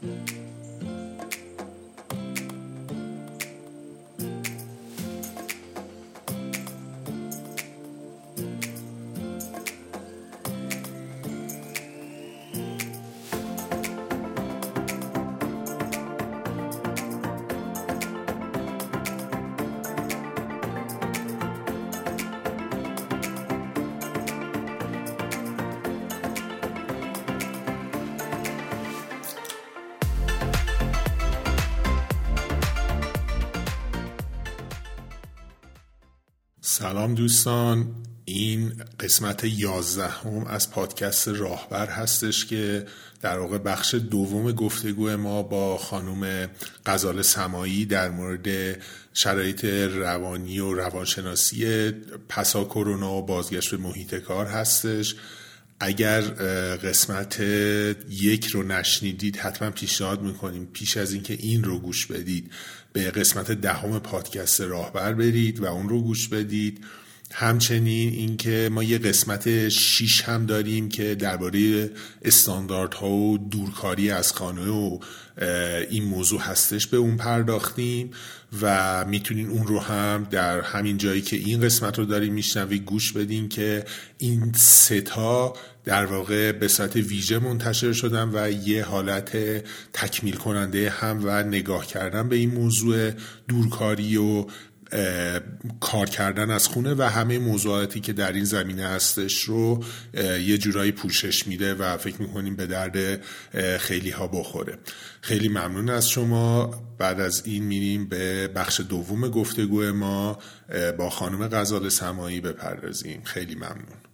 Yeah. سلام دوستان. این قسمت یازدهم از پادکست راهبر هستش که در واقع بخش دوم گفتگو ما با خانم غزال سمایی در مورد شرایط روانی و روانشناسی پسا کرونا و بازگشت به محیط کار هستش. اگر قسمت یک رو نشنیدید حتما پیشنهاد می‌کنیم پیش از اینکه این رو گوش بدید به قسمت دهم پادکست راهبر برید و اون رو گوش بدید. همچنین اینکه ما یه قسمت شیش هم داریم که درباره استانداردها و دورکاری از خانه و این موضوع هستش به اون پرداختیم و می‌تونین اون رو هم در همین جایی که این قسمت رو داریم میشنوید گوش بدین که این ستا در واقع به صورت ویژه منتشر شدن و یه حالت تکمیل کننده هم و نگاه کردن به این موضوع دورکاری و کار کردن از خونه و همه موضوعاتی که در این زمینه هستش رو یه جورایی پوشش میده و فکر می‌کنیم به درد خیلی ها بخوره. خیلی ممنون از شما. بعد از این میریم به بخش دوم گفتگو ما. با خانم غزال سمایی بپردازیم. خیلی ممنون.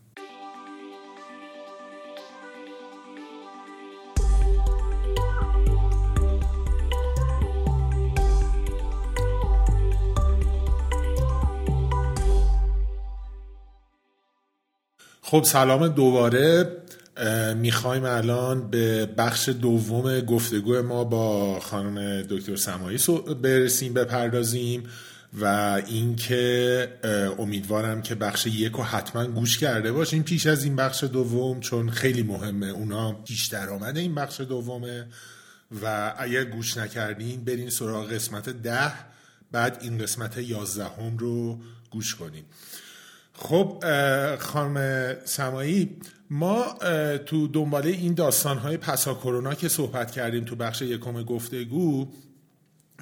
خب سلام دوباره می‌خوایم الان به بخش دوم گفتگو ما با خانم دکتر سمایی برسیم بپردازیم و اینکه امیدوارم که بخش یک رو حتما گوش کرده باشین پیش از این بخش دوم چون خیلی مهمه اونا پیش درآمد این بخش دومه و اگر گوش نکردین برین سراغ قسمت ده بعد این قسمت یازدهم رو گوش کنیم خب خانم سمایی ما تو دنباله این داستانهای پسا کرونا که صحبت کردیم تو بخش یکم گفتگو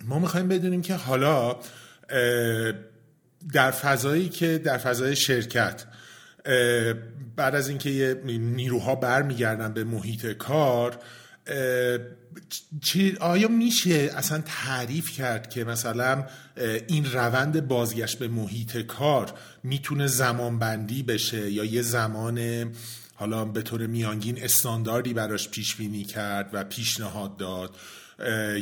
ما می‌خوایم بدونیم که حالا در فضایی که در فضای شرکت بعد از اینکه نیروها برمیگردن به محیط کار آیا میشه اصلا تعریف کرد که مثلا این روند بازگشت به محیط کار می‌تونه زمان بندی بشه یا یه زمان حالا به طور میانگین استانداردی براش پیش بینی کرد و پیشنهاد داد؟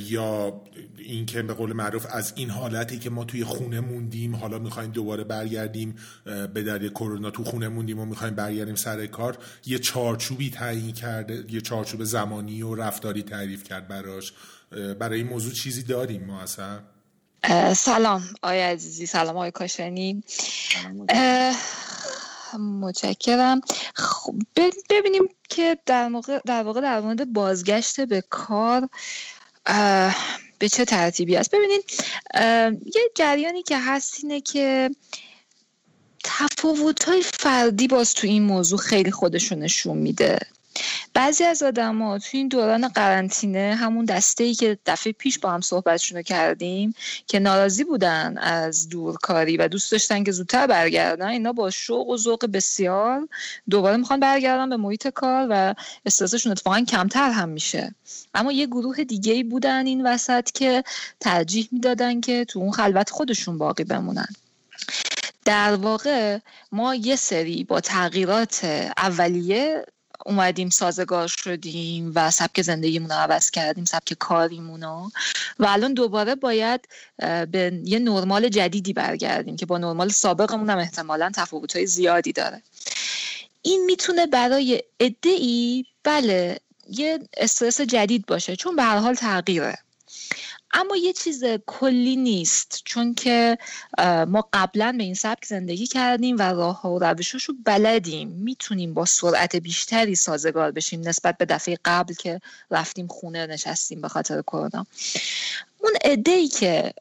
یا اینکه به قول معروف از این حالتی که ما توی خونه موندیم حالا می‌خوایم دوباره برگردیم به دلیل کرونا تو خونه موندیم و می‌خوایم برگردیم سر کار یه چارچوبی تعیین کرده یه چارچوب زمانی و رفتاری تعریف کرد براش. برای این موضوع چیزی داریم ما اصلا؟ سلام آقای عزیزی سلام آقای کاشانی. متشکرم. خب ببینیم که در, موقع در واقع در مورد بازگشت به کار به چه ترتیبی است؟ ببینید یه جریانی که هست اینه که تفاوت های فردی باز تو این موضوع خیلی خودشون نشون میده. بعضی از آدما تو این دوران قرنطینه همون دسته ای که دفعه پیش با هم صحبتشون کردیم که ناراضی بودن از دورکاری و دوست داشتن که زودتر برگردن اینا با شوق و ذوق بسیار دوباره می‌خوان برگردن به محیط کار و استرسشون اتفاقا کمتر هم میشه. اما یه گروه دیگه ای بودن این وسط که ترجیح می‌دادن که تو اون خلوت خودشون باقی بمونن. در واقع ما یه سری با تغییرات اولیه اومدیم سازگار شدیم و سبک زندگیمون رو عوض کردیم سبک کاریمون رو و الان دوباره باید به یه نرمال جدیدی برگردیم که با نرمال سابقمون هم احتمالا تفاوتهای زیادی داره. این می‌تونه برای عده بله یه استرس جدید باشه. چون به هر حال تغییره. اما یه چیز کلی نیست چون که ما قبلا به این سبک زندگی کردیم و راه ها و روشاش رو بلدیم. می‌تونیم با سرعت بیشتری سازگار بشیم نسبت به دفعه قبل که رفتیم خونه نشستیم به خاطر کرونا. اون عده ای که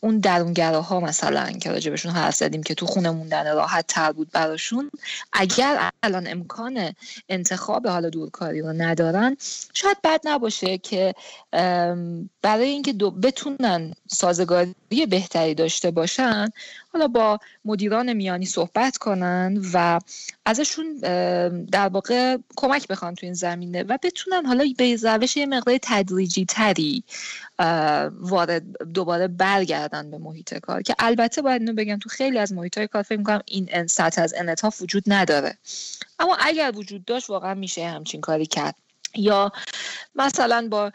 اون درونگراها مثلا که راجبشون حرف زدیم که تو خونه موندن راحت تر بود براشون اگر الان امکان انتخاب حالا دورکاری رو ندارن شاید بد نباشه که برای اینکه بتونن سازگاری بهتری داشته باشن حالا با مدیران میانی صحبت کنن و ازشون در واقع کمک بخوان تو این زمینه و بتونن حالا به روش یه مقدار تدریجی تری وارد دوباره برگردن به محیط کار که البته باید اینو بگم تو خیلی از محیط های کار فکر می‌کنم این سطح از انعطاف وجود نداره. اما اگر وجود داشت واقعا میشه همچین کاری کرد. یا مثلا با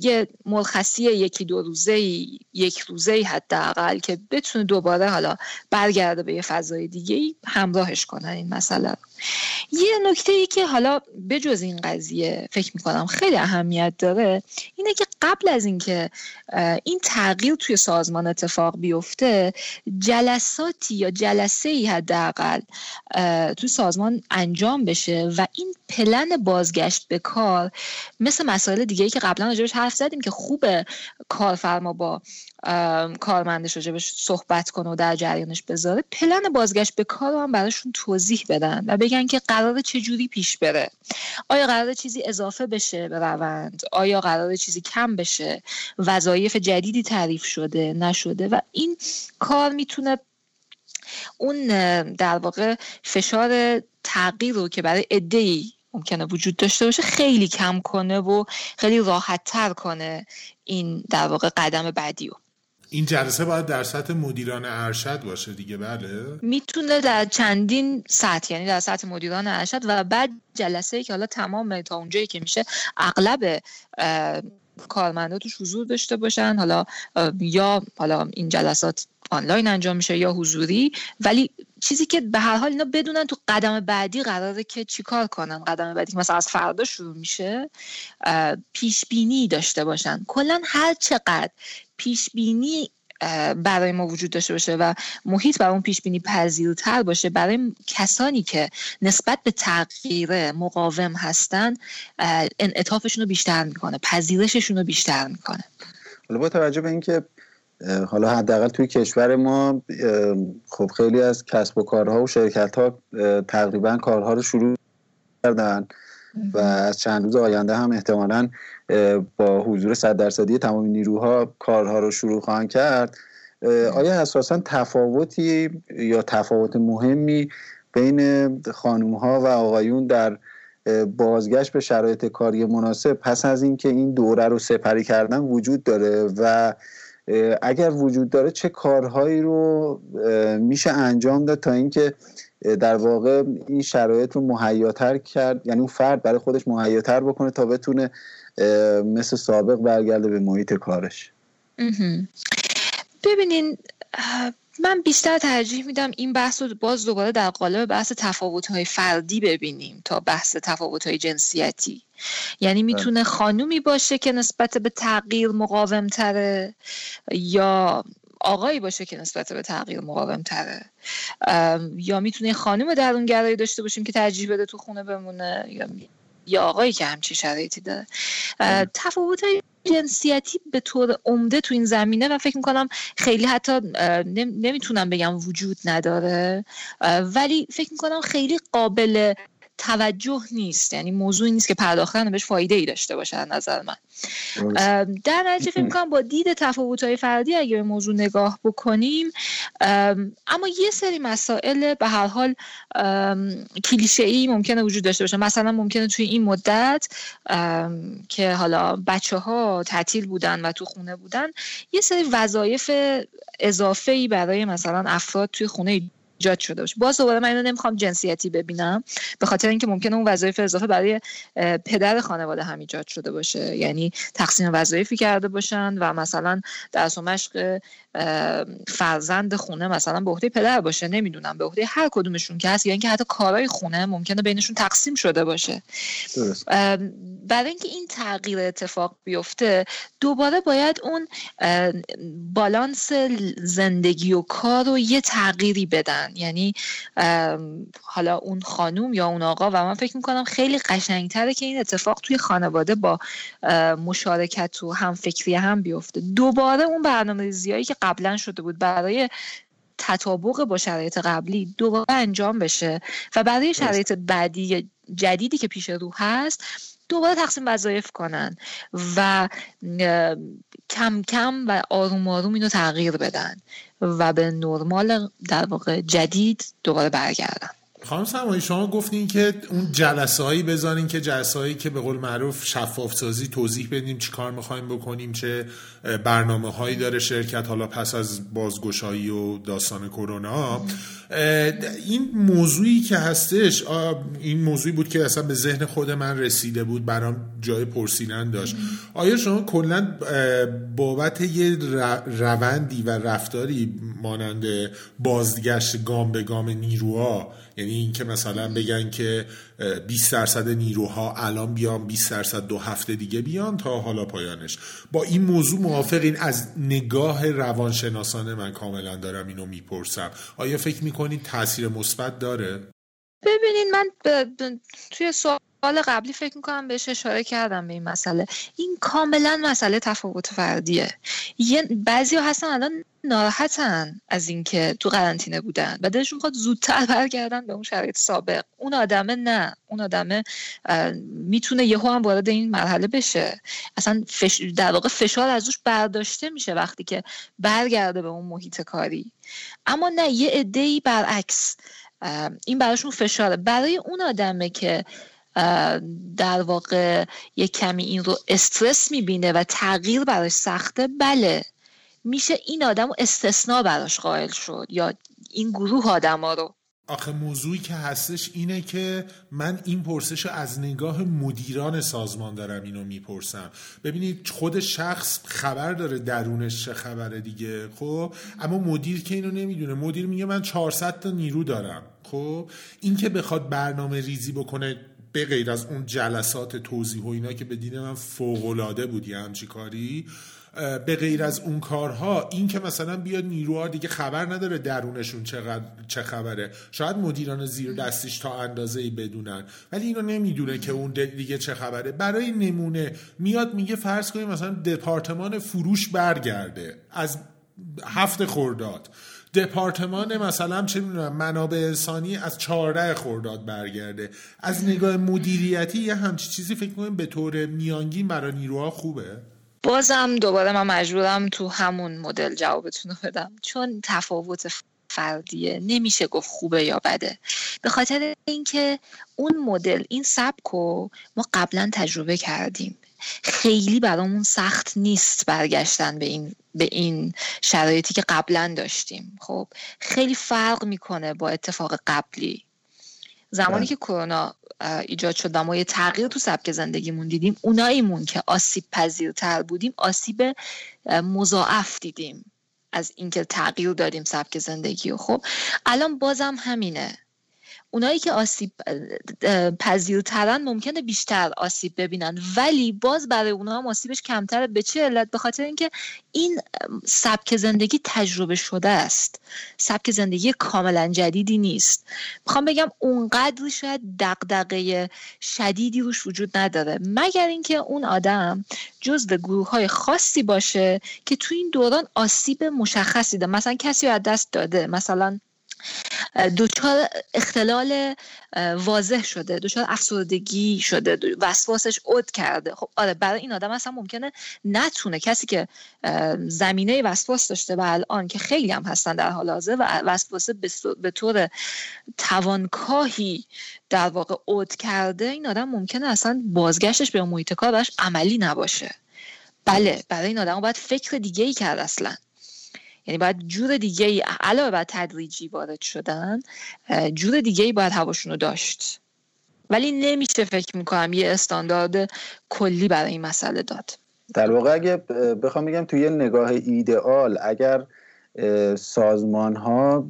یه مرخصی یکی دو روزه یک روزه حداقل که بتونه دوباره حالا برگرده به یه فضای دیگه همراهش کنن این مسئله یه نکته ای که حالا بجز این قضیه فکر می‌کنم خیلی اهمیت داره اینه که قبل از اینکه این تغییر توی سازمان اتفاق بیفته جلساتی یا جلسه ای حداقل توی سازمان انجام بشه و این پلن بازگشت به کار مثل مسائل دیگه ای که قبلا راجبش حرف زدیم که خوبه کارفرما با کارمندش راجبش صحبت کنه و در جریانش بذاره. پلن بازگشت به کار رو هم براشون توضیح بدن و بگن که قرار چجوری پیش بره. آیا قرار چیزی اضافه بشه به روند؟ آیا قرار چیزی کم بشه؟ وظایف جدیدی تعریف شده نشده؟ و این کار می‌تونه اون در واقع فشار تغییر رو که برای ای ممکنه وجود داشته باشه خیلی کم کنه و خیلی راحت تر کنه این در واقع قدم بعدی رو. این جلسه باید در سطح مدیران ارشد باشه دیگه بله؟ می‌تونه در چندین سطح یعنی در سطح مدیران ارشد و بعد جلسه که حالا تمام تا اونجایی که میشه اغلب کارمندا توش حضور داشته باشن حالا یا حالا این جلسات آنلاین انجام میشه یا حضوری ولی چیزی که به هر حال اینا بدونن تو قدم بعدی قراره که چیکار کنن. قدم بعدی مثلا از فردا شروع میشه پیش بینی داشته باشن. کلا هر چقدر پیش بینی برای ما وجود داشته باشه و محیط برای اون پیش بینی پذیرتر باشه برای کسانی که نسبت به تغییر مقاوم هستن انعطافشون رو بیشتر می‌کنه پذیرششون رو بیشتر می‌کنه. حالا با توجه به اینکه حالا حداقل توی کشور ما خب خیلی از کسب و کارها و شرکت ها تقریبا کارها رو شروع کردن و از چند روز آینده هم احتمالا با حضور صد درصدی تمام نیروها کارها رو شروع خواهند کرد. آیا اساسا تفاوتی یا تفاوت مهمی بین خانوم ها و آقایون در بازگشت به شرایط کاری مناسب پس از اینکه این دوره رو سپری کردن وجود داره و اگر وجود داره چه کارهایی رو میشه انجام داد تا اینکه در واقع این شرایط رو مهیاتر کرد؟ یعنی اون فرد برای خودش مهیاتر بکنه تا بتونه مثل سابق برگرده به محیط کارش؟ ببینین من بیشتر ترجیح میدم این بحث رو باز دوباره در قالب بحث تفاوت‌های فردی ببینیم تا بحث تفاوت‌های جنسیتی. یعنی می‌تونه خانومی باشه که نسبت به تغییر مقاوم تره یا آقایی باشه که نسبت به تغییر مقاوم تره یا می‌تونه خانم درونگرایی داشته باشیم که ترجیح بده تو خونه بمونه یا یا آقایی که همچی شرایطی داره. تفاوت جنسیتی به طور عمده تو این زمینه و فکر می‌کنم خیلی حتی نمی‌تونم بگم وجود نداره. ولی فکر می‌کنم خیلی قابل توجه نیست. یعنی موضوعی نیست که پرداختن بهش فایده ای داشته باشه از نظر من. در نتیجه فکر کنم با دید تفاوت های فردی اگه به موضوع نگاه بکنیم اما یه سری مسائل به هر حال کلیشه ای ممکنه وجود داشته باشه. مثلا ممکنه توی این مدت که حالا بچه ها تعطیل بودن و تو خونه بودن یه سری وظایف اضافه ای برای مثلا افراد توی خونه ایجاد شده باشه. باز دوباره من اینو نمی‌خوام جنسیتی ببینم به خاطر اینکه ممکنه اون وظایف اضافه برای پدر خانواده هم ایجاد شده باشه. یعنی تقسیم وظایفی کرده باشن و مثلا درس و مشق فرزند خونه مثلا به عهده پدر باشه نمی‌دونم به عهده هر کدومشون که هست یا اینکه حتی کارهای خونه ممکنه بینشون تقسیم شده باشه. برای اینکه این تغییر اتفاق بیفته دوباره باید اون بالانس زندگی و کار رو یه تغییری بدن. یعنی حالا اون خانوم یا اون آقا و من فکر می‌کنم خیلی قشنگتره که این اتفاق توی خانواده با مشارکت و همفکری هم بیفته. دوباره اون برنامه ریزیایی که قبلا شده بود. برای تطابق با شرایط قبلی دوباره انجام بشه و برای شرایط بعدی جدیدی که پیش رو هست دوباره تقسیم وظایف کنن و کم کم و آروم آروم اینو تغییر بدن و به نرمال در واقع جدید دوباره برگردن. خانم سمایی شما گفتین که اون جلسه هایی بذارین که جلسه هایی که به قول معروف شفاف سازی توضیح بدیم چی کار می‌خوایم بکنیم چه برنامه هایی داره شرکت حالا پس از بازگشایی و داستان کرونا. این موضوعی که هستش این موضوعی بود که اصلا به ذهن خود من رسیده بود برام جای پرسیدن داشت. آیا شما کلا بابت یه روندی و رفتاری مانند بازگشت گام به گام نیروها یعنی اینکه مثلا بگن که 20 درصد نیروها الان بیان 20 درصد دو هفته دیگه بیان تا حالا پایانش. با این موضوع موافقین از نگاه روانشناسانه من کاملا دارم اینو می‌پرسم. آیا فکر می‌کنید تاثیر مثبت داره؟ ببینین من ب... ب... توی سوال قبلی فکر می‌کنم بهش اشاره کردم به این مسئله. این کاملا مسئله تفاوت فردیه. یه بعضی هستن الان ناراحتن از اینکه تو قرنطینه بودن و دلشون می‌خواد زودتر برگردن به اون شرایط سابق. اون آدمه نه. اون آدمه می‌تونه یهو هم وارد این مرحله بشه. اصلا فش... در واقع فشار از روش برداشته میشه وقتی که برگرده به اون محیط کاری. اما نه یه عده‌ای برعکس. این براشون فشاره. برای اون آدمه که در واقع یه کمی این رو استرس می‌بینه و تغییر براش سخته بله. میشه این آدم رو استثنا براش قائل شد یا این گروه آدم ها رو. آخه موضوعی که هستش اینه که من این پرسش رو از نگاه مدیران سازمان دارم اینو می‌پرسم. ببینید خود شخص خبر داره درونش چه خبره دیگه خب؟ اما مدیر که اینو نمی‌دونه. مدیر میگه من 400 تا نیرو دارم خب؟ این که بخواد برنامه ریزی بکنه به غیر از اون جلسات توضیح و اینا که به دین من فوق بود یه همچی کاری به غیر از اون کارها این که مثلا بیاد نیروها دیگه خبر نداره درونشون چه خبره. شاید مدیران زیر دستش تا اندازه ای بدونن ولی اینو نمی‌دونه که اون دیگه چه خبره. برای نمونه میاد میگه فرض کنیم مثلا دپارتمان فروش برگرده از هفت خورداد دپارتمان مثلا چه می‌دونم منابع انسانی از 14 خورداد برگرده. از نگاه مدیریتی یه همچی چیزی فکر کنیم به طور میانگین برای نیروها خوبه؟ بازم دوباره من مجبورم تو همون مدل جوابتون رو بدم. چون تفاوت فردیه. نمیشه گفت خوبه یا بده. به خاطر اینکه اون مدل این سبک ما قبلا تجربه کردیم. خیلی برامون سخت نیست برگشتن به این به این شرایطی که قبلا داشتیم. خب خیلی فرق می‌کنه با اتفاق قبلی. زمانی بله. که کرونا ایجاد شد و ما یه تغییر تو سبک زندگیمون دیدیم اوناییمون که آسیب پذیرتر بودیم آسیب مضاعف دیدیم از اینکه تغییر دادیم سبک زندگی و خب الان بازم همینه. اونایی که آسیب پذیرترن ممکنه بیشتر آسیب ببینن ولی باز برای اونها هم آسیبش کمتره. به چه علت؟ به خاطر اینکه این سبک زندگی تجربه شده است. سبک زندگی کاملا جدیدی نیست. می‌خوام بگم اونقدری شاید دقدقه شدیدی روش وجود نداره. مگر اینکه اون آدم جزو گروه های خاصی باشه که تو این دوران آسیب مشخصی ده مثلا کسی رو از دست داده. مثلا دچار اختلال واضح شده دچار افسردگی شده وسواسش عد کرده. خب آره برای این آدم اصلا ممکنه نتونه کسی که زمینه وسواس داشته و الان که خیلی هم هستن در حال حاضر و وسواس به طور توانکاهی در واقع عد کرده این آدم ممکنه اصلا بازگشتش به محیط کارش عملی نباشه. بله برای این آدم باید فکر دیگه ای کرد اصلا. یعنی باید جور دیگه ای علاوه بر تدریجی وارد شدن جور دیگه ای باید هواشون رو داشت. ولی نمیشه فکر می‌کنم یه استاندارد کلی برای این مسئله داد. در واقع اگه بخوام بگم توی نگاه ایدئال اگر سازمان ها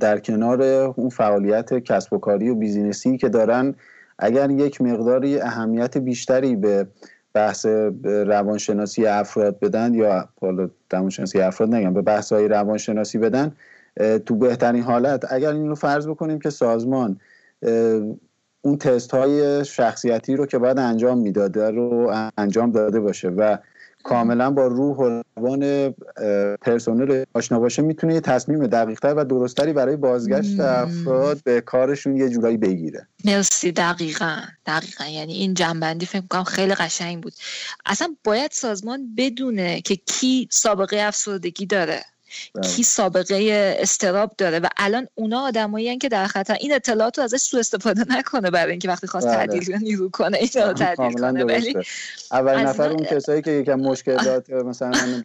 در کنار اون فعالیت کسب و کاری و بیزینسی که دارن اگر یک مقداری اهمیت بیشتری به بحث روانشناسی افراد بدن یا حالا روانشناسی افراد نگم به بحث های روانشناسی بدن تو بهترین حالت اگر این رو فرض بکنیم که سازمان اون تست های شخصیتی رو که باید انجام می‌داده رو انجام داده باشه و کاملا با روح و روان پرسنل آشنا باشه می‌تونه یه تصمیم دقیقتر و درستری برای بازگشت افراد به کارشون یه جورایی بگیره. مرسی. دقیقا. دقیقا. یعنی این جنبندی فکر کنم خیلی قشنگ بود. اصلا باید سازمان بدونه که کی سابقه افسردگی داره. کی سابقه استراب داره و الان اونا آدمایی که در خطر این اطلاعات رو ازش سوء استفاده نکنه برای اینکه وقتی خواست بله. تعدیل نیرو کنه اینا رو تعدیل کنه. ولی اول نفر اون کسایی که یکم مشکلات مثلا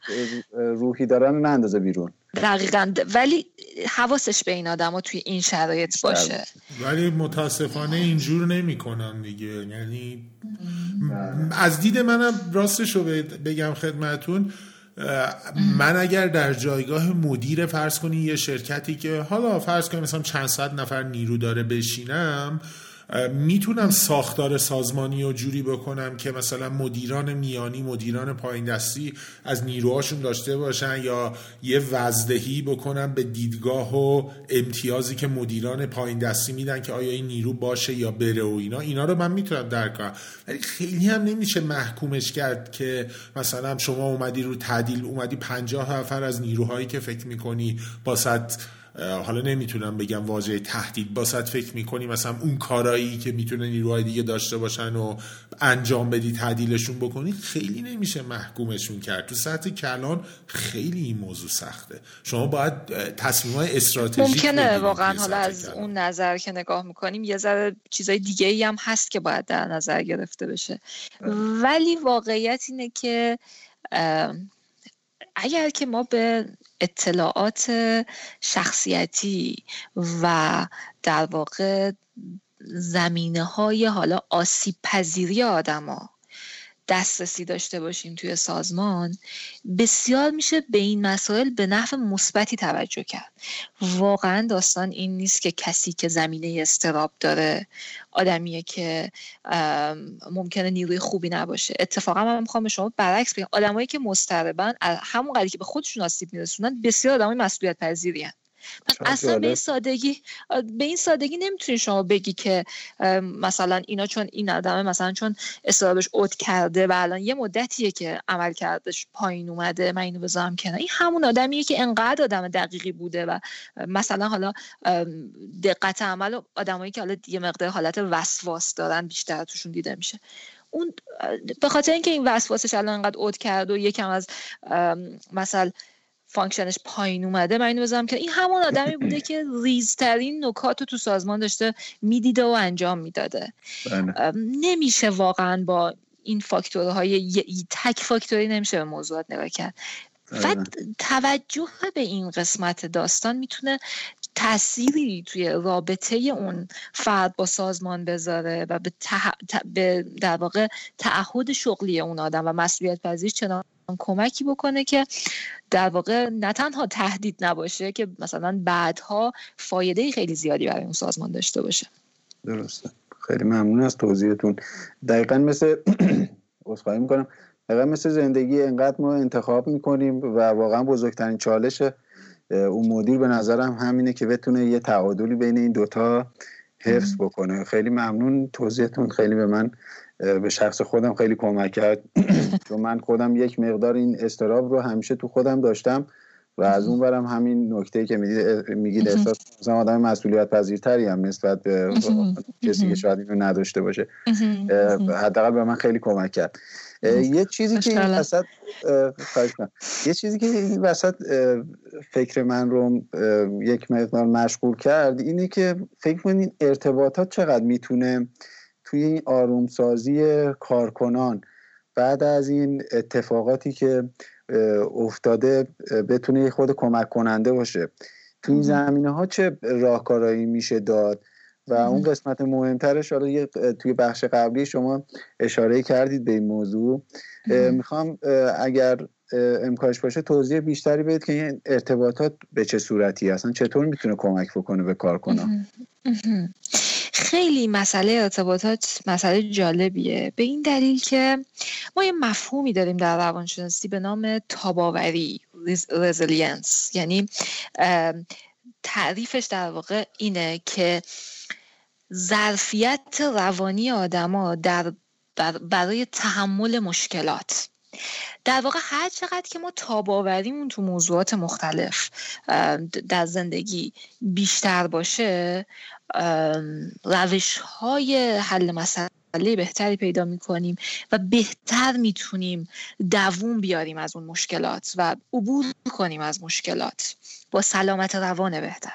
روحی دارن نندازه بیرون. دقیقا. ولی حواسش به این آدم توی این شرایط باشه. ولی متاسفانه اینجور نمی‌کنن دیگه. یعنی از دید منم راستش رو بگم خدمتون من اگر در جایگاه مدیر فرض کنی یه شرکتی که حالا فرض کنی مثلا چند صد نفر نیرو داره بشینم می‌تونم ساختار سازمانی و جوری بکنم که مثلا مدیران میانی مدیران پایین دستی از نیروهاشون داشته باشن یا یه وزدهی بکنم به دیدگاه و امتیازی که مدیران پایین دستی میدن که آیا این نیرو باشه یا بره و اینا. اینا رو من می‌تونم درک کنم. ولی خیلی هم نمیشه محکومش کرد که مثلا شما اومدی رو تعدیل اومدی پنجاه نفر از نیروهایی که فکر می‌کنی با حالا نمی‌تونم بگم واژه تهدید باست فکر می‌کنی مثلا اون کارایی که می‌تونه نیروهای دیگه داشته باشن و انجام بدی تعدیلشون بکنی خیلی نمیشه محکومشون کرد. تو سطح کلان خیلی این موضوع سخته. شما باید تصمیم های استراتژیک ممکنه واقعا حالا از اون نظر که نگاه می‌کنیم یه ذره چیزای دیگه ای هم هست که باید در نظر گرفته بشه. ولی واقعیت اینه که اگر که ما به اطلاعات شخصیتی و در واقع زمینه های حالا آسیب پذیری آدما. دسترسی داشته باشیم توی سازمان بسیار میشه به این مسائل به نحو مثبتی توجه کرد. واقعا داستان این نیست که کسی که زمینه استراب داره آدمیه که ممکنه نیروی خوبی نباشه. اتفاقا من می‌خوام به شما برعکس بگم. آدمایی که مضطربن همون قدری که به خودشون آسیب میرسونن بسیار آدمای مسئولیت پذیری اصلا به این سادگی به این سادگی نمی‌تونی شما بگی که مثلا اینا چون این آدمه مثلا چون استرابش اوت کرده و الان یه مدتیه که عمل کردش پایین اومده من اینو بذارم کنار. این همون آدمیه که انقدر آدم دقیقی بوده و مثلا حالا دقت عمل آدمایی که حالا یه مقدار حالت وسواس دارن بیشتر توشون دیده میشه. اون به خاطر اینکه این وسواسش الان انقدر اوت کرد و یکم از مثلا function ش پایین اومده من اینو بذارم که این همون آدمی بوده که ریزترین نکات رو تو سازمان داشته می‌دیده و انجام می‌داده بله. نمیشه واقعا با این فاکتورهای تک فاکتوری نمیشه به موضوعات نگاه کرد و بله. توجه به این قسمت داستان می‌تونه تأثیری توی رابطه اون فرد با سازمان بذاره و به, به در واقع تعهد شغلی اون آدم و مسئولیت پذیر چنان کمکی بکنه که در واقع نه تنها تهدید نباشه که مثلا بعدها فایده خیلی زیادی برای اون سازمان داشته باشه. درسته. خیلی ممنون از توضیحتون. دقیقا مثل عذرخواهی می‌کنم. دقیقا مثل زندگی انقدر ما انتخاب می‌کنیم و واقعا بزرگترین چالش اون مدیر به نظرم همینه که بتونه یه تعادلی بین این دوتا حفظ بکنه. خیلی ممنون توضیحتون. خیلی به من به شخص خودم خیلی کمک کرد. چون من خودم یک مقدار این استراب رو همیشه تو خودم داشتم. و از اون برم همین نکته که میگید احساس مثلا آدم مسئولیت پذیرتری هم نسبت به کسی که شاید اینو نداشته باشه حداقل به من خیلی کمک کرد. یه چیزی که این وسط یه چیزی که این وسط فکر من رو یک مقدار مشغول کرد اینه که فکر کنید ارتباطات چقدر می‌تونه توی این آرومسازی کارکنان بعد از این اتفاقاتی که افتاده بتونه خود کمک کننده باشه. تو این زمینه ها چه راهکارایی میشه داد؟ و اون قسمت مهمترش حالا توی بخش قبلی شما اشاره کردید به این موضوع. می‌خوام اگر امکانش باشه توضیح بیشتری بدید که این ارتباطات به چه صورتی اصلا چطور می‌تونه کمک بکنه به کار کنم خیلی مسئله ارتباطات مسئله جالبیه. به این دلیل که ما یه مفهومی داریم در روانشناسی به نام تاب‌آوری resilience یعنی تعریفش در واقع اینه که ظرفیت روانی آدما در برای تحمل مشکلات. در واقع هر چقدر که ما تاباوریمون تو موضوعات مختلف در زندگی بیشتر باشه روش های حل مسئله بهتری پیدا می‌کنیم و بهتر می‌تونیم دووم بیاریم از اون مشکلات و عبور کنیم از مشکلات. با سلامت روان بهتر.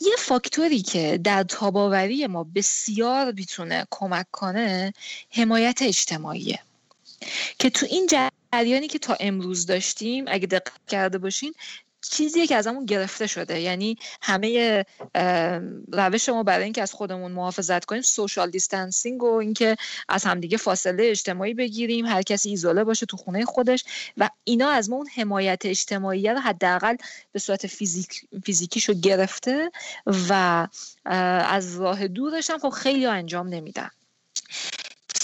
یه فاکتوری که در تاباوری ما بسیار می‌تونه کمک کنه حمایت اجتماعیه. که تو این جریانی که تا امروز داشتیم اگه دقت کرده باشین چیزیه که از همون گرفته شده. یعنی همه روش ما برای اینکه از خودمون محافظت کنیم social distancing و اینکه از همدیگه فاصله اجتماعی بگیریم هر کسی ایزوله باشه تو خونه خودش و اینا از ما اون حمایت اجتماعی رو حداقل به صورت فیزیک فیزیکیشو گرفته و از راه دورش هم خب خیلی انجام نمیدن.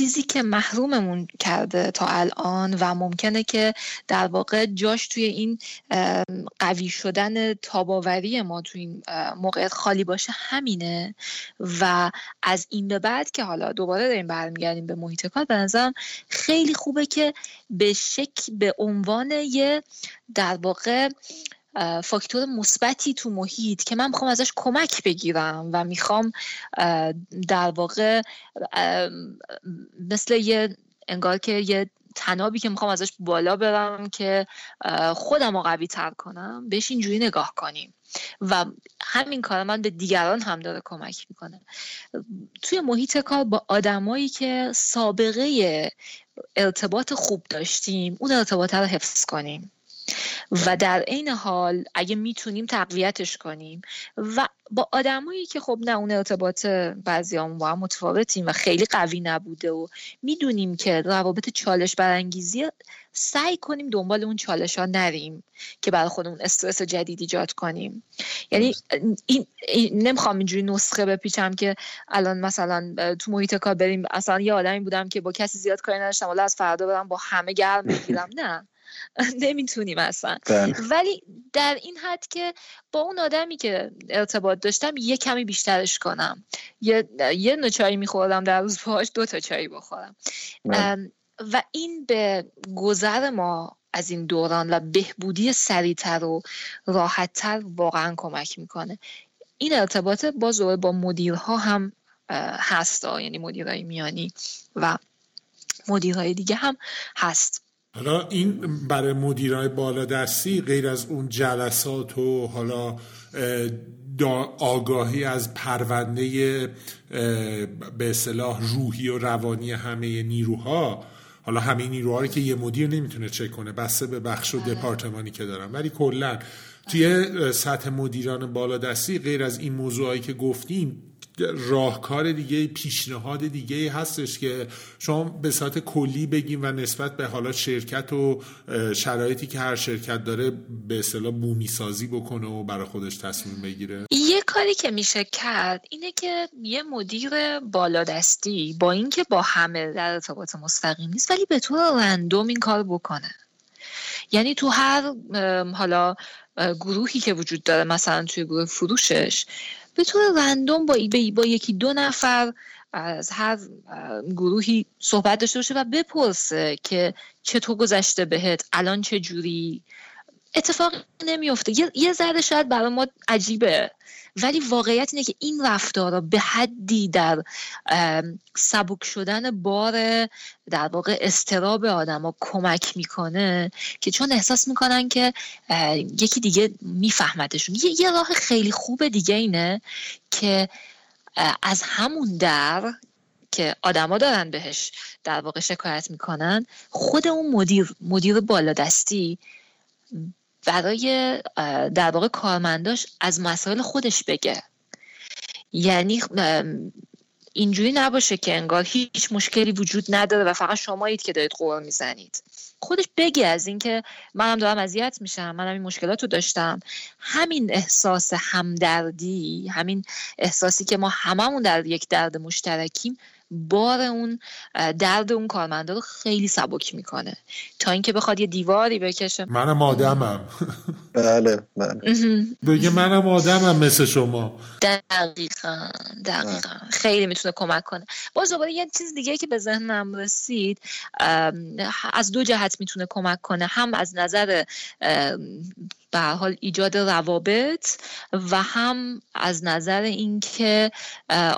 چیزی که محروممون کرده تا الان و ممکنه که در واقع جاش توی این قوی شدن تاباوری ما توی این موقعیت خالی باشه همینه. و از این به بعد که حالا دوباره داریم برمیگردیم به محیط کار به نظرم خیلی خوبه که به شک به عنوان یه در واقع فاکتور مثبتی تو محیط که من می‌خوام ازش کمک بگیرم و می‌خوام در واقع مثل یه انگار که یه تنابی که می‌خوام ازش بالا برم که خودم رو قوی تر کنم بهش اینجوری نگاه کنیم. و همین کار من به دیگران هم داره کمک می‌کنه. توی محیط کار با آدمایی که سابقه ارتباط خوب داشتیم اون ارتباط رو حفظ کنیم. و در عین حال اگه می‌تونیم تقویتش کنیم و با آدمایی که خب نه اون ارتباط بعضی هم با هم متفاوتیم و خیلی قوی نبوده و می‌دونیم که روابط چالش برانگیزی سعی کنیم دنبال اون چالش ها نریم که برای خودمون استرس جدید ایجاد کنیم. یعنی این, نمی‌خوام اینجوری نسخه بپیچم که الان مثلا تو محیط کار بریم اصلا یه آدمی بودم که با کسی زیاد کاری نداشتم ولی از فردا برم با همه گرم بگیرم نه. نمی‌تونیم اصلا. بله. ولی در این حد که با اون آدمی که ارتباط داشتم یه کمی بیشترش کنم. یه یه نوع چایی میخوردم در روز باهاش دو تا چایی بخورم. بله. و این به گذر ما از این دوران و بهبودی سریعتر و راحتتر واقعا کمک می‌کنه. این ارتباط باز با مدیرها هم هست یعنی مدیرهای میانی و مدیرهای دیگه هم هست. حالا این برای مدیرای بالادستی غیر از اون جلسات و حالا آگاهی از پرونده به اصطلاح روحی و روانی همه نیروها حالا همه نیروها رو که یه مدیر نمی‌تونه چک کنه بسته به بخش و آره. دپارتمانی که دارن ولی کلا توی سطح مدیران بالادستی غیر از این موضوعایی که گفتیم راهکار دیگه پیشنهاد دیگه هستش که شما به صورت کلی بگیم و نسبت به حالا شرکت و شرایطی که هر شرکت داره به اصطلاح بومی سازی بکنه و برای خودش تصمیم بگیره. یه کاری که میشه کرد اینه که یه مدیر بالادستی با اینکه با همه در ارتباط مستقیم نیست ولی به طور رندوم این کار بکنه. یعنی تو هر حالا گروهی که وجود داره مثلا توی گروه فروشش به طور رندوم با, با یکی دو نفر از هر گروهی صحبت داشته باشه و بپرسه که چطور گذشته بهت؟ الان چه جوری؟ اتفاق نمیفته یه, یه ذره شاید برای ما عجیبه ولی واقعیت اینه که این رفتارا به حدی در سبک شدن بار در واقع استراب آدم کمک می‌کنه که چون احساس می‌کنن که یکی دیگه میفهمدشون یه, یه راه خیلی خوب دیگه اینه که از همون در که آدما دارن بهش در واقع شکایت می‌کنن خود اون مدیر مدیر بالادستی برای در واقع کارمنداش از مسائل خودش بگه. یعنی اینجوری نباشه که انگار هیچ مشکلی وجود نداره و فقط شمایید که دارید قول می‌زنید. خودش بگی از اینکه منم دارم اذیت میشم منم این مشکلات رو داشتم. همین احساس همدردی همین احساسی که ما هممون در یک درد مشترکیم بار اون درد اون کارمنده رو خیلی سبک می‌کنه. تا اینکه بخواد یه دیواری بکشه. منم آدمم. بله بله. بگه منم آدمم مثل شما. دقیقا دقیقا. خیلی می‌تونه کمک کنه. باز دوباره یه چیز دیگه که به ذهنم رسید از دو جهت می‌تونه کمک کنه. هم از نظر به حال ایجاد روابط و هم از نظر اینکه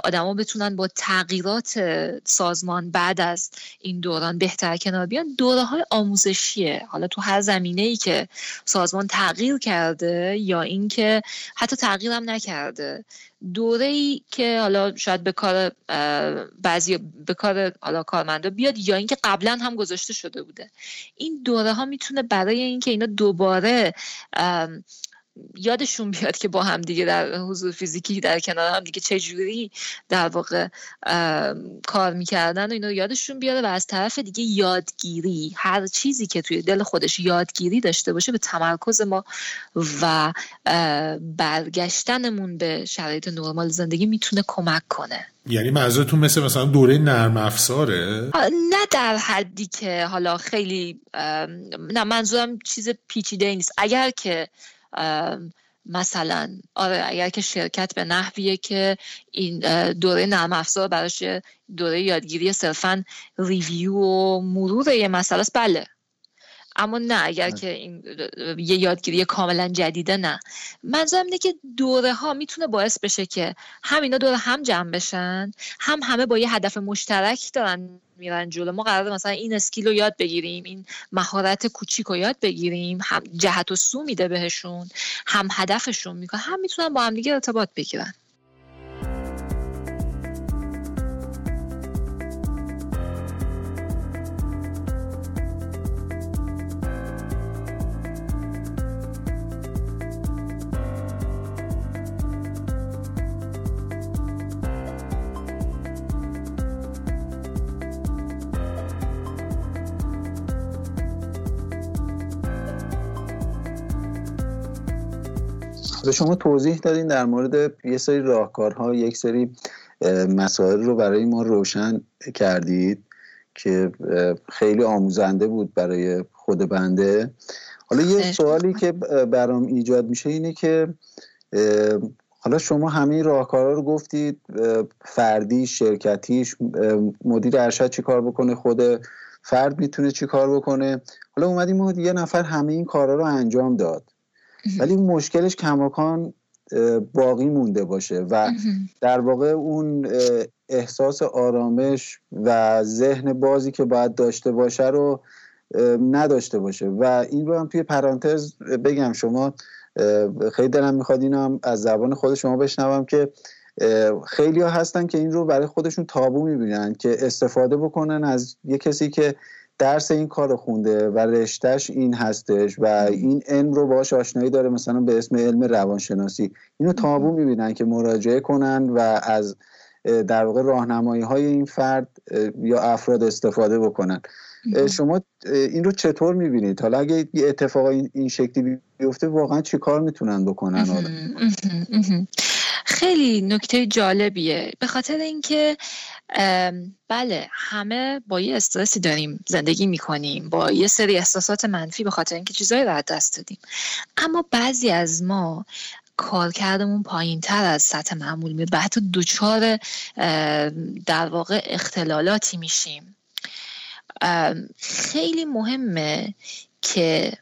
آدما بتونن با تغییرات سازمان بعد از این دوران بهتر کنار بیان. دوره های آموزشیه. حالا تو هر زمینه ای که سازمان تغییر کرده یا اینکه حتی تغییر هم نکرده. دوره ای که حالا شاید به کار بعضی به کار حالا کارمندا بیاد یا اینکه قبلا هم گذاشته شده بوده. این دوره ها می‌تونه برای اینکه اینا دوباره um, یادشون بیاد که با هم دیگه در حضور فیزیکی در کنار هم دیگه چه جوری در واقع کار می‌کردن و اینو یادشون بیاره و از طرف دیگه یادگیری هر چیزی که توی دل خودش یادگیری داشته باشه به تمرکز ما و برگشتنمون به شرایط نرمال زندگی می‌تونه کمک کنه. یعنی منظورتون مثل مثلا دوره نرم افزاره؟ نه در حدی که حالا خیلی نه منظورم چیز پیچیده نیست. اگر که مثلا آره اگر که شرکت به نحویه که این دوره نرم افزار براش دوره یادگیری صرفا ریویو و مرور یه مسئله است بله. اما نه اگر که این یه یادگیری کاملا جدیده نه. منظورم اینه که دوره ها می‌تونه باعث بشه که هم اینا دوره هم جمع بشن هم همه با یه هدف مشترک دارن میرن جلو. ما قرار مثلا این اسکیل رو یاد بگیریم این مهارت کوچیک رو یاد بگیریم. هم جهت و سو میده بهشون هم هدفشون می‌کنه. هم می‌تونن با هم دیگه ارتباط بگیرن. شما توضیح دادین در مورد یه سری راهکارها یک سری مسائل رو برای ما روشن کردید که خیلی آموزنده بود برای خود بنده. حالا یه سوالی که برام ایجاد میشه اینه که حالا شما همه راهکارها رو گفتید فردی شرکتیش مدیر ارشد چی کار بکنه خود فرد می‌تونه چی کار بکنه؟ حالا اومدیم یه نفر همه این کارا رو انجام داد. ولی مشکلش کماکان باقی مونده باشه و در واقع اون احساس آرامش و ذهن بازی که باید داشته باشه رو نداشته باشه. و این رو هم توی پرانتز بگم شما خیلی دلم می‌خواد اینو هم از زبان خود شما بشنوم که خیلی ها هستن که این رو برای خودشون تابو می‌بینن که استفاده بکنن از یه کسی که درس این کار خونده و رشتهش این هستش و این علم رو باش آشنایی داره مثلا به اسم علم روانشناسی. اینو تابو می‌بینن که مراجعه کنن و از در واقع راهنمایی های این فرد یا افراد استفاده بکنن. شما این رو چطور می‌بینید؟ حالا اگه اتفاق این شکلی بیفته واقعا چی کار می‌تونن بکنن؟ خیلی نکته جالبیه. به خاطر اینکه بله همه با یه استرسی داریم زندگی می‌کنیم با یه سری احساسات منفی به خاطر اینکه چیزایی رو دست دادیم. اما بعضی از ما کارکردمون پایین تر از سطح معمول میاد و حتی دچار در واقع اختلالاتی میشیم. خیلی مهمه که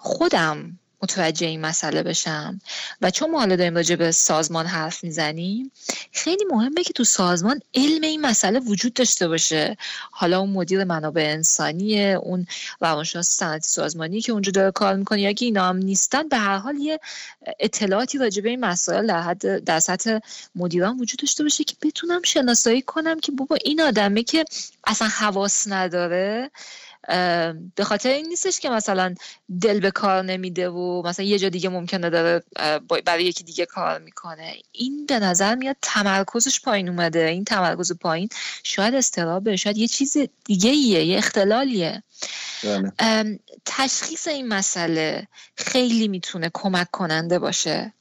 خودم متوجه این مسئله بشم. و چون ما حالا داریم راجع به سازمان حرف می‌زنیم خیلی مهمه که تو سازمان علم این مسئله وجود داشته باشه. حالا اون مدیر منابع انسانی اون روانشناس صنعتی سازمانی که اونجا داره کار می‌کنه یا که اینا هم نیستن به هر حال یه اطلاعاتی راجع به این مسائل در حد در سطح مدیران وجود داشته باشه که بتونم شناسایی کنم که بابا این آدمه که اصلا حواس نداره. به خاطر این نیستش که مثلا دل به کار نمیده و مثلا یه جا دیگه ممکنه داره برای یکی دیگه کار می‌کنه. این به نظر میاد تمرکزش پایین اومده. این تمرکز پایین شاید استرابه شاید یه چیز دیگه ایه یه اختلالیه. بله. تشخیص این مسئله خیلی می‌تونه کمک کننده باشه.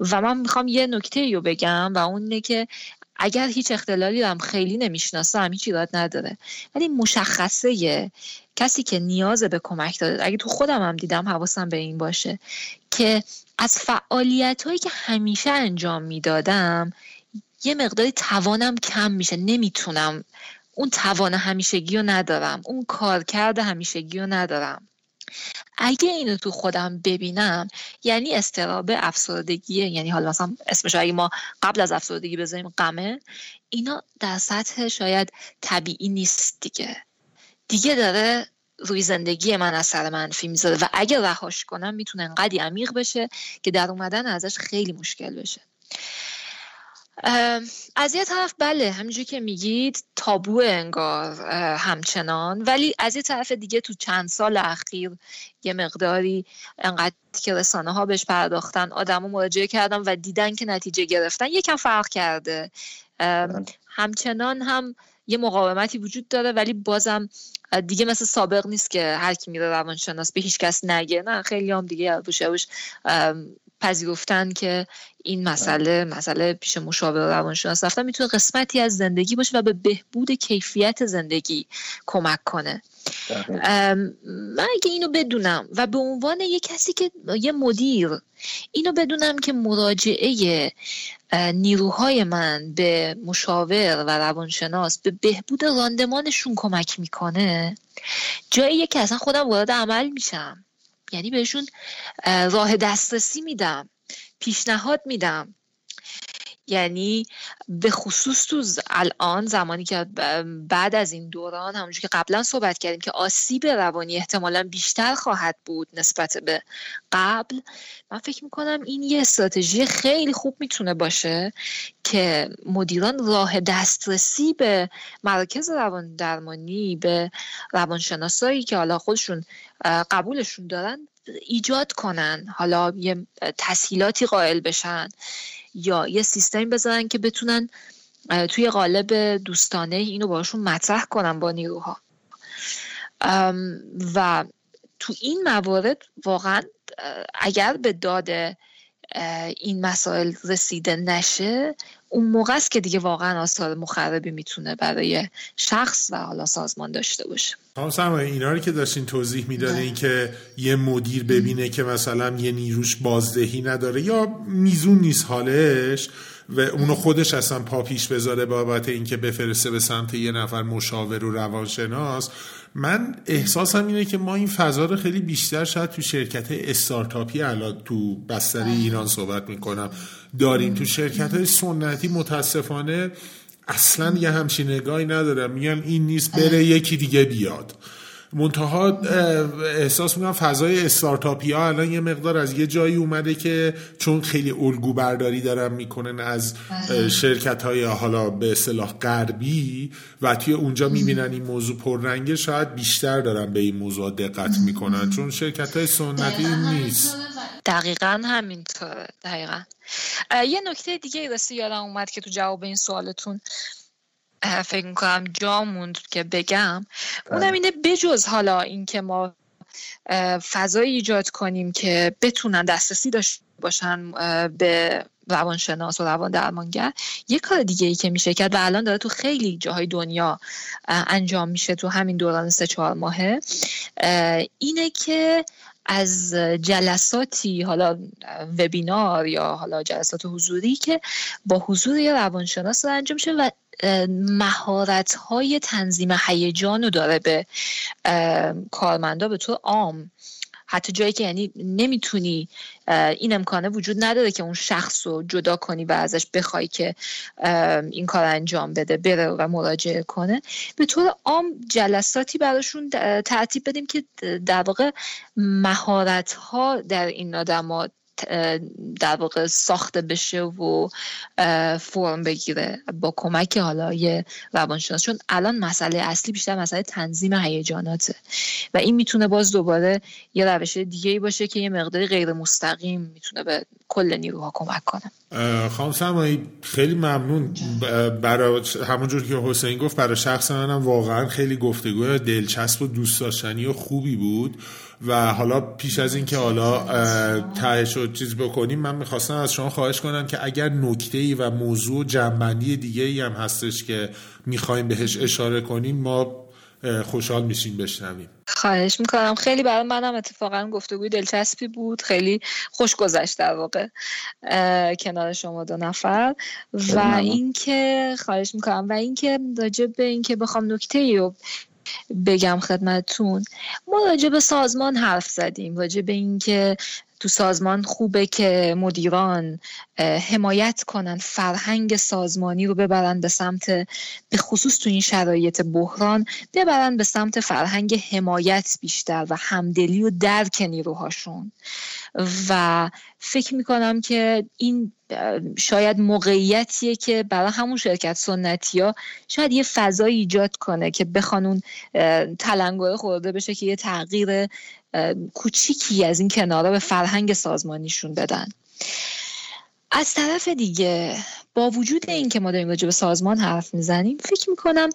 و من می‌خوام یه نکته رو بگم و اون اینه که اگر هیچ اختلالی هم خیلی نمی‌شناسم هیچ ایراد نداره. ولی مشخصه کسی که نیاز به کمک داره اگه تو خودم هم دیدم حواسم به این باشه که از فعالیت هایی که همیشه انجام می‌دادم یه مقداری توانم کم میشه نمی‌تونم. اون توان همیشگی رو ندارم. اون کارکرد همیشگی رو ندارم. اگه اینو تو خودم ببینم یعنی استراب افسردگیه یعنی حالا مثلا اسمش اگه ما قبل از افسردگی بذاریم غمه اینا در سطح شاید طبیعی نیست دیگه. دیگه داره روی زندگی من اثر منفی می‌ذاره و اگه رهاش کنم می‌تونه انقدی عمیق بشه که در اومدن ازش خیلی مشکل بشه. از یه طرف بله همینجور که میگید تابو انگار همچنان. ولی از یه طرف دیگه تو چند سال اخیر یه مقداری انقدر که رسانه ها بهش پرداختن آدم مراجعه کردن و دیدن که نتیجه گرفتن یکم فرق کرده. بله. همچنان هم یه مقاومتی وجود داره ولی بازم دیگه مثل سابق نیست که هر کی میره روانشناس به هیچ کس نگه. نه خیلی هم دیگه بوش پذیرفتن که این مسئله مسئله پیش مشاور روانشناس رفتن می‌تونه قسمتی از زندگی باشه و به بهبود کیفیت زندگی کمک کنه. من اگه اینو بدونم و به عنوان یه کسی که یه مدیر اینو بدونم که مراجعه نیروهای من به مشاور و روانشناس به بهبود راندمانشون کمک می‌کنه. جایی که اصلا خودم وارد عمل میشم. یعنی بهشون راه دسترسی میدم پیشنهاد میدم. یعنی به خصوص تو الان زمانی که بعد از این دوران همونجور که قبلا صحبت کردیم که آسیب روانی احتمالا بیشتر خواهد بود نسبت به قبل من فکر می‌کنم این یه استراتژی خیلی خوب می‌تونه باشه که مدیران راه دسترسی به مراکز روان درمانی به روانشناسایی که حالا خودشون قبولشون دارن ایجاد کنن. حالا یه تسهیلاتی قائل بشن. یا یه سیستمی بذارن که بتونن توی قالب دوستانه اینو باشون مطرح کنن با نیروها. و تو این موارد واقعا اگر به داد این مسائل رسیده نشه اون موقع است که دیگه واقعا آثار مخربی می‌تونه برای شخص و حالا سازمان داشته باشه خانم اینا رو که داشتین توضیح می‌دادین بله. که یه مدیر ببینه که مثلا یه نیروش بازدهی نداره یا میزون نیست حالش و اونو خودش اصلا پا پیش بذاره بابت اینکه بفرسته به سمت یه نفر مشاور و روانشناس. من احساسم اینه که ما این فضا رو خیلی بیشتر شاید تو شرکت استارتاپی الان تو بستر بله. ایران صحبت می‌کنم داریم. تو شرکت های سنتی متاسفانه اصلا یه همچین نگاهی ندارم. میگن این نیست بره یکی دیگه بیاد. منتها احساس می‌کنم فضای استارتاپی ها الان یه مقدار از یه جایی اومده که چون خیلی الگو برداری دارن می‌کنن از بله. شرکت های حالا به اصطلاح غربی و توی اونجا می‌بینن این موضوع پررنگه شاید بیشتر دارن به این موضوع دقت می‌کنن. چون شرکت های سنتی نیست. دقیقا همینطوره. دقیقا. یه نکته دیگه راستی یادم اومد که تو جواب این سوالتون فکر می‌کنم جا موند که بگم اونم بله. اینه بجز حالا اینکه ما فضایی ایجاد کنیم که بتونن دسترسی داشته باشن به روانشناس و روان درمانگر یه کار دیگه ای که میشه کرد و الان داره تو خیلی جاهای دنیا انجام میشه تو همین دوران سه چهار ماهه اینه که از جلساتی حالا وبینار یا حالا جلسات حضوری که با حضور یه روانشناس انجام میشه و مهارت های تنظیم هیجان رو داره به کارمندا به طور عام. حتی جایی که یعنی نمی‌تونی این امکانه وجود نداره که اون شخص رو جدا کنی و ازش بخوای که این کار انجام بده بره و مراجعه کنه. به طور عام جلساتی براشون ترتیب بدیم که در واقع مهارت ها در این آدما در واقع ساخته بشه و فرم بگیره با کمک حالا یه روانشناس. چون الان مسئله اصلی بیشتر مسئله تنظیم هیجاناته و این می‌تونه باز دوباره یه روش دیگه ای باشه که یه مقداری غیر مستقیم می‌تونه به کل نیروها کمک کنه. خانم سمایی خیلی ممنون. برای همونجور که حسین گفت برای شخص منم واقعا خیلی گفتگو دلچسب و دوست داشتنی و خوبی بود. و حالا پیش از اینکه حالا تهش و چیز بکنیم من می‌خواستم از شما خواهش کنم که اگر نکته ای و موضوع جنبندی دیگه ای هم هستش که می‌خوایم بهش اشاره کنیم ما خوشحال میشیم بشنویم. خواهش می‌کنم. خیلی برای منم اتفاقا گفتگوی دلچسبی بود. خیلی خوش گذشت در واقع کنار شما دو نفر. و اینکه خواهش می‌کنم و اینکه راجع به اینکه بخوام نکته رو بگم خدمتتون. ما راجع به سازمان حرف زدیم راجع به اینکه تو سازمان خوبه که مدیران حمایت کنن فرهنگ سازمانی رو ببرن به سمت به خصوص تو این شرایط بحران ببرن به سمت فرهنگ حمایت بیشتر و همدلی و درک نیروهاشون و فکر می‌کنم که این شاید موقعیتیه که برای همون شرکت سنتی ها شاید یه فضایی ایجاد کنه که بخوان اون تلنگره خورده بشه که یه تغییر کوچیکی از این کنارا به فرهنگ سازمانیشون بدن. از طرف دیگه با وجود این که ما داریم راجع به سازمان حرف می‌زنیم فکر می‌کنم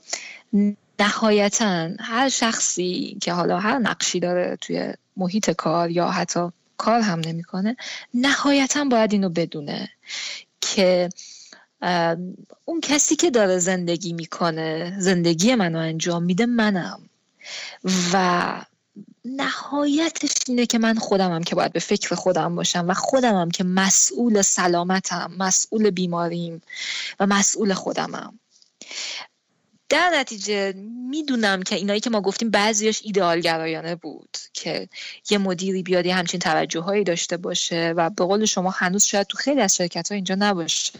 نهایتا هر شخصی که حالا هر نقشی داره توی محیط کار یا حتی کار هم نمی‌کنه. نهایتا باید اینو بدونه که اون کسی که داره زندگی می‌کنه زندگی منو انجام میده منم. و نهایتش اینه که من خودمم که باید به فکر خودم باشم و خودمم که مسئول سلامتم مسئول بیماریم و مسئول خودمم. در نتیجه می‌دونم که اینایی که ما گفتیم بعضیش ایدئالگرایانه بود که یه مدیری بیادی همچین توجه هایی داشته باشه و به قول شما هنوز شاید تو خیلی از شرکت ها اینجا نباشه.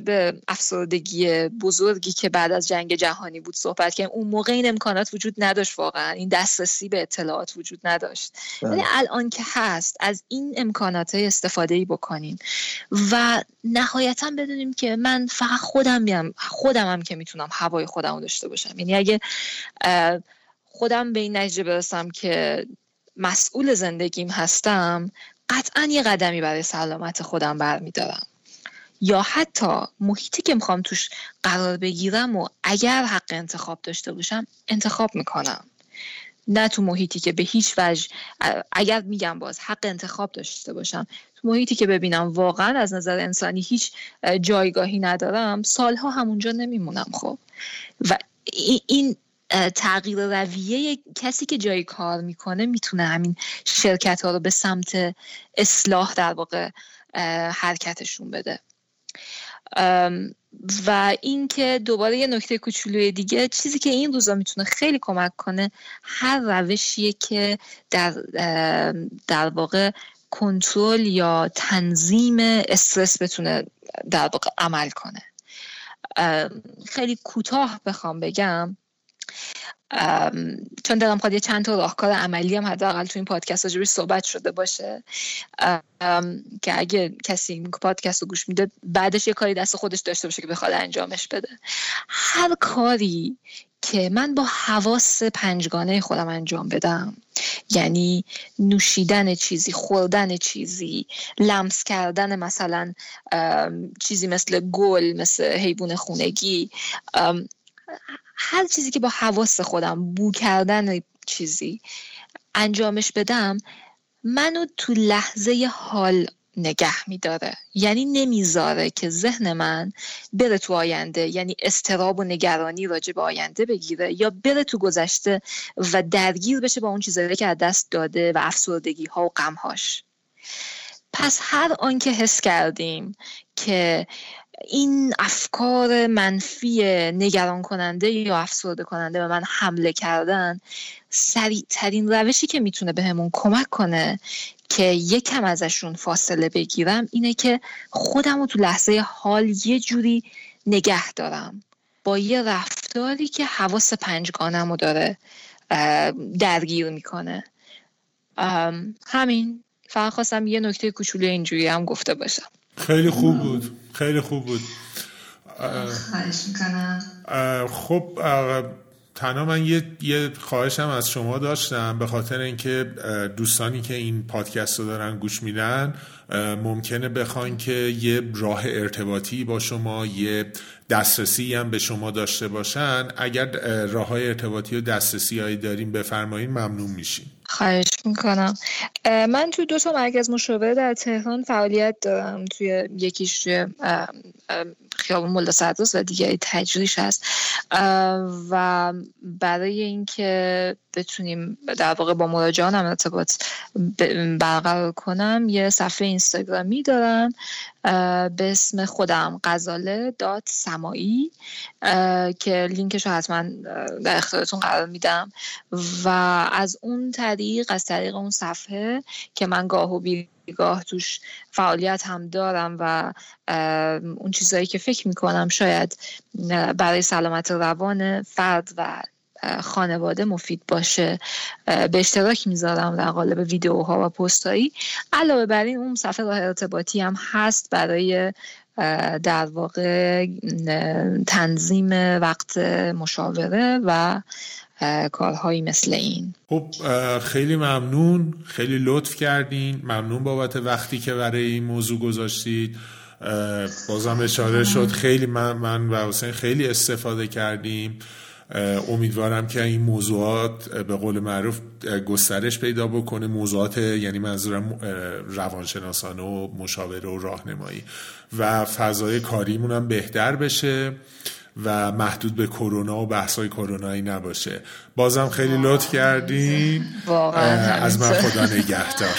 به افسردگی بزرگی که بعد از جنگ جهانی بود صحبت کردیم. اون موقع این امکانات وجود نداشت واقعا. این دسترسی به اطلاعات وجود نداشت. ولی بله. الان که هست از این امکانات استفاده ای بکنیم و نهایتا بدونیم که من فقط خودم بیام خودم هم که می‌تونم هوای خودم رو داشته باشم. یعنی اگه خودم به این نتیجه برسم که مسئول زندگیم هستم قطعا یه قدمی برای سلامت خودم برمیدارم. یا حتی محیطی که می‌خوام توش قرار بگیرم و اگر حق انتخاب داشته باشم انتخاب می‌کنم. نه تو محیطی که به هیچ وجه اگر میگم باز حق انتخاب داشته باشم تو محیطی که ببینم واقعا از نظر انسانی هیچ جایگاهی ندارم سالها همونجا نمیمونم خب. و این تغییر رویه کسی که جای کار می‌کنه می‌تونه همین شرکت ها رو به سمت اصلاح در واقع حرکتشون بده. و اینکه دوباره یه نکته کوچولوی دیگه چیزی که این روزا می‌تونه خیلی کمک کنه هر روشیه که در در واقع کنترل یا تنظیم استرس بتونه در واقع عمل کنه. خیلی کوتاه بخوام بگم. چون دارم خواهد یه چند تا راهکار عملی هم حداقل تو این پادکست راجبش صحبت شده باشه. که اگه کسی این پادکست رو گوش میده بعدش یه کاری دست خودش داشته باشه که بخواد انجامش بده. هر کاری که من با حواس پنجگانه خودم انجام بدم یعنی نوشیدن چیزی خوردن چیزی لمس کردن مثلا چیزی مثل گل مثل حیوان خونگی هر چیزی که با حواس خودم بو کردن چیزی انجامش بدم منو تو لحظه حال نگه میداره. یعنی نمی‌ذاره که ذهن من بره تو آینده یعنی استراب و نگرانی راجع به آینده بگیره یا بره تو گذشته و درگیر بشه با اون چیزایی که از دست داده و افسردگی ها و غمهاش. پس هر آنکه حس کردیم که این افکار منفی نگران کننده یا افسرده کننده به من حمله کردن سریع ترین روشی که می‌تونه بهمون کمک کنه که یکم ازشون فاصله بگیرم اینه که خودم رو تو لحظه حال یه جوری نگه دارم. با یه رفتاری که حواس پنجگانم رو داره درگیر می‌کنه. همین. فقط خواستم یه نکته کوچولو اینجوری هم گفته باشم. خیلی خوب بود. خیلی خوب بود. خواهش می‌کنم. خب تنها من یه, یه خواهشم از شما داشتم به خاطر اینکه دوستانی که این پادکست رو دارن گوش میدن ممکنه بخوان که یه راه ارتباطی با شما یه دسترسی هم به شما داشته باشن. اگر راه های ارتباطی و دسترسی هایی داریم بفرمایین ممنون میشیم. خواهش می‌کنم. من تو دو تا مرکز مشاوره در تهران فعالیت دارم توی یکیش خیابون ملا سردوس و دیگری تجریش هست. و برای اینکه بتونیم در واقع با مراجعانم ارتباط برقرار کنم یه صفحه اینستاگرامی دارم به اسم خودم غزاله دات سمایی که لینکش رو حتما در اختیارتون قرار میدم. و از اون طریق از طریق اون صفحه که من گاه و بیگاه توش فعالیت هم دارم و اون چیزهایی که فکر می‌کنم شاید برای سلامت روان فرد و خانواده مفید باشه. به اشتراک می‌ذارم در قالب ویدیوها و پستایی علاوه بر این اون صفحه راه ارتباطی هم هست برای در واقع تنظیم وقت مشاوره و کارهایی مثل این. خب خیلی ممنون خیلی لطف کردین. ممنون بابت وقتی که برای این موضوع گذاشتید. بازم اشاره شد. خیلی من, من و حسین خیلی استفاده کردیم. امیدوارم که این موضوعات به قول معروف گسترش پیدا بکنه. موضوعات یعنی منظورم روانشناسانه و مشاوره و راهنمایی. و فضای کاریمون هم بهتر بشه و محدود به کرونا و بحثای کرونایی نباشه. بازم خیلی لطف کردین. از من خدا نگهدار.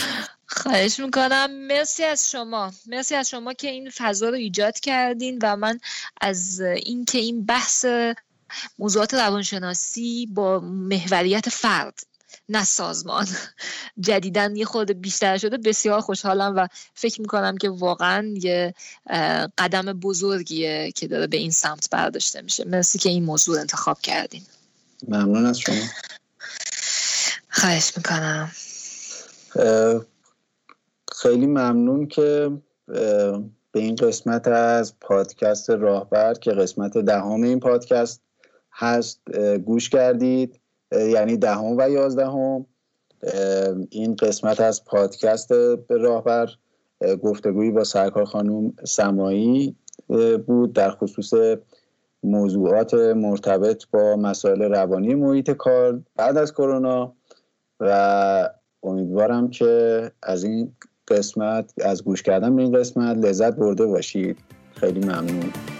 خواهش می‌کنم. مرسی از شما. مرسی از شما که این فضا رو ایجاد کردین و من از اینکه این بحث موضوعات روانشناسی با محوریت فرد نه سازمان. جدیدن یه خود بیشتر شده. بسیار خوشحالم و فکر می‌کنم که واقعا یه قدم بزرگیه که داره به این سمت برداشته میشه. مرسی که این موضوع انتخاب کردین. ممنون از شما. خواهش می‌کنم. خیلی ممنون که به این قسمت از پادکست راهبر که قسمت دهم این پادکست هست گوش کردید یعنی دهم و یازدهم. این قسمت از پادکست به راهبر گفتگویی با سرکار خانوم سمایی بود. در خصوص موضوعات مرتبط با مسائل روانی محیط کار بعد از کرونا. و امیدوارم که از این قسمت از گوش کردن به این قسمت لذت برده باشید. خیلی ممنون.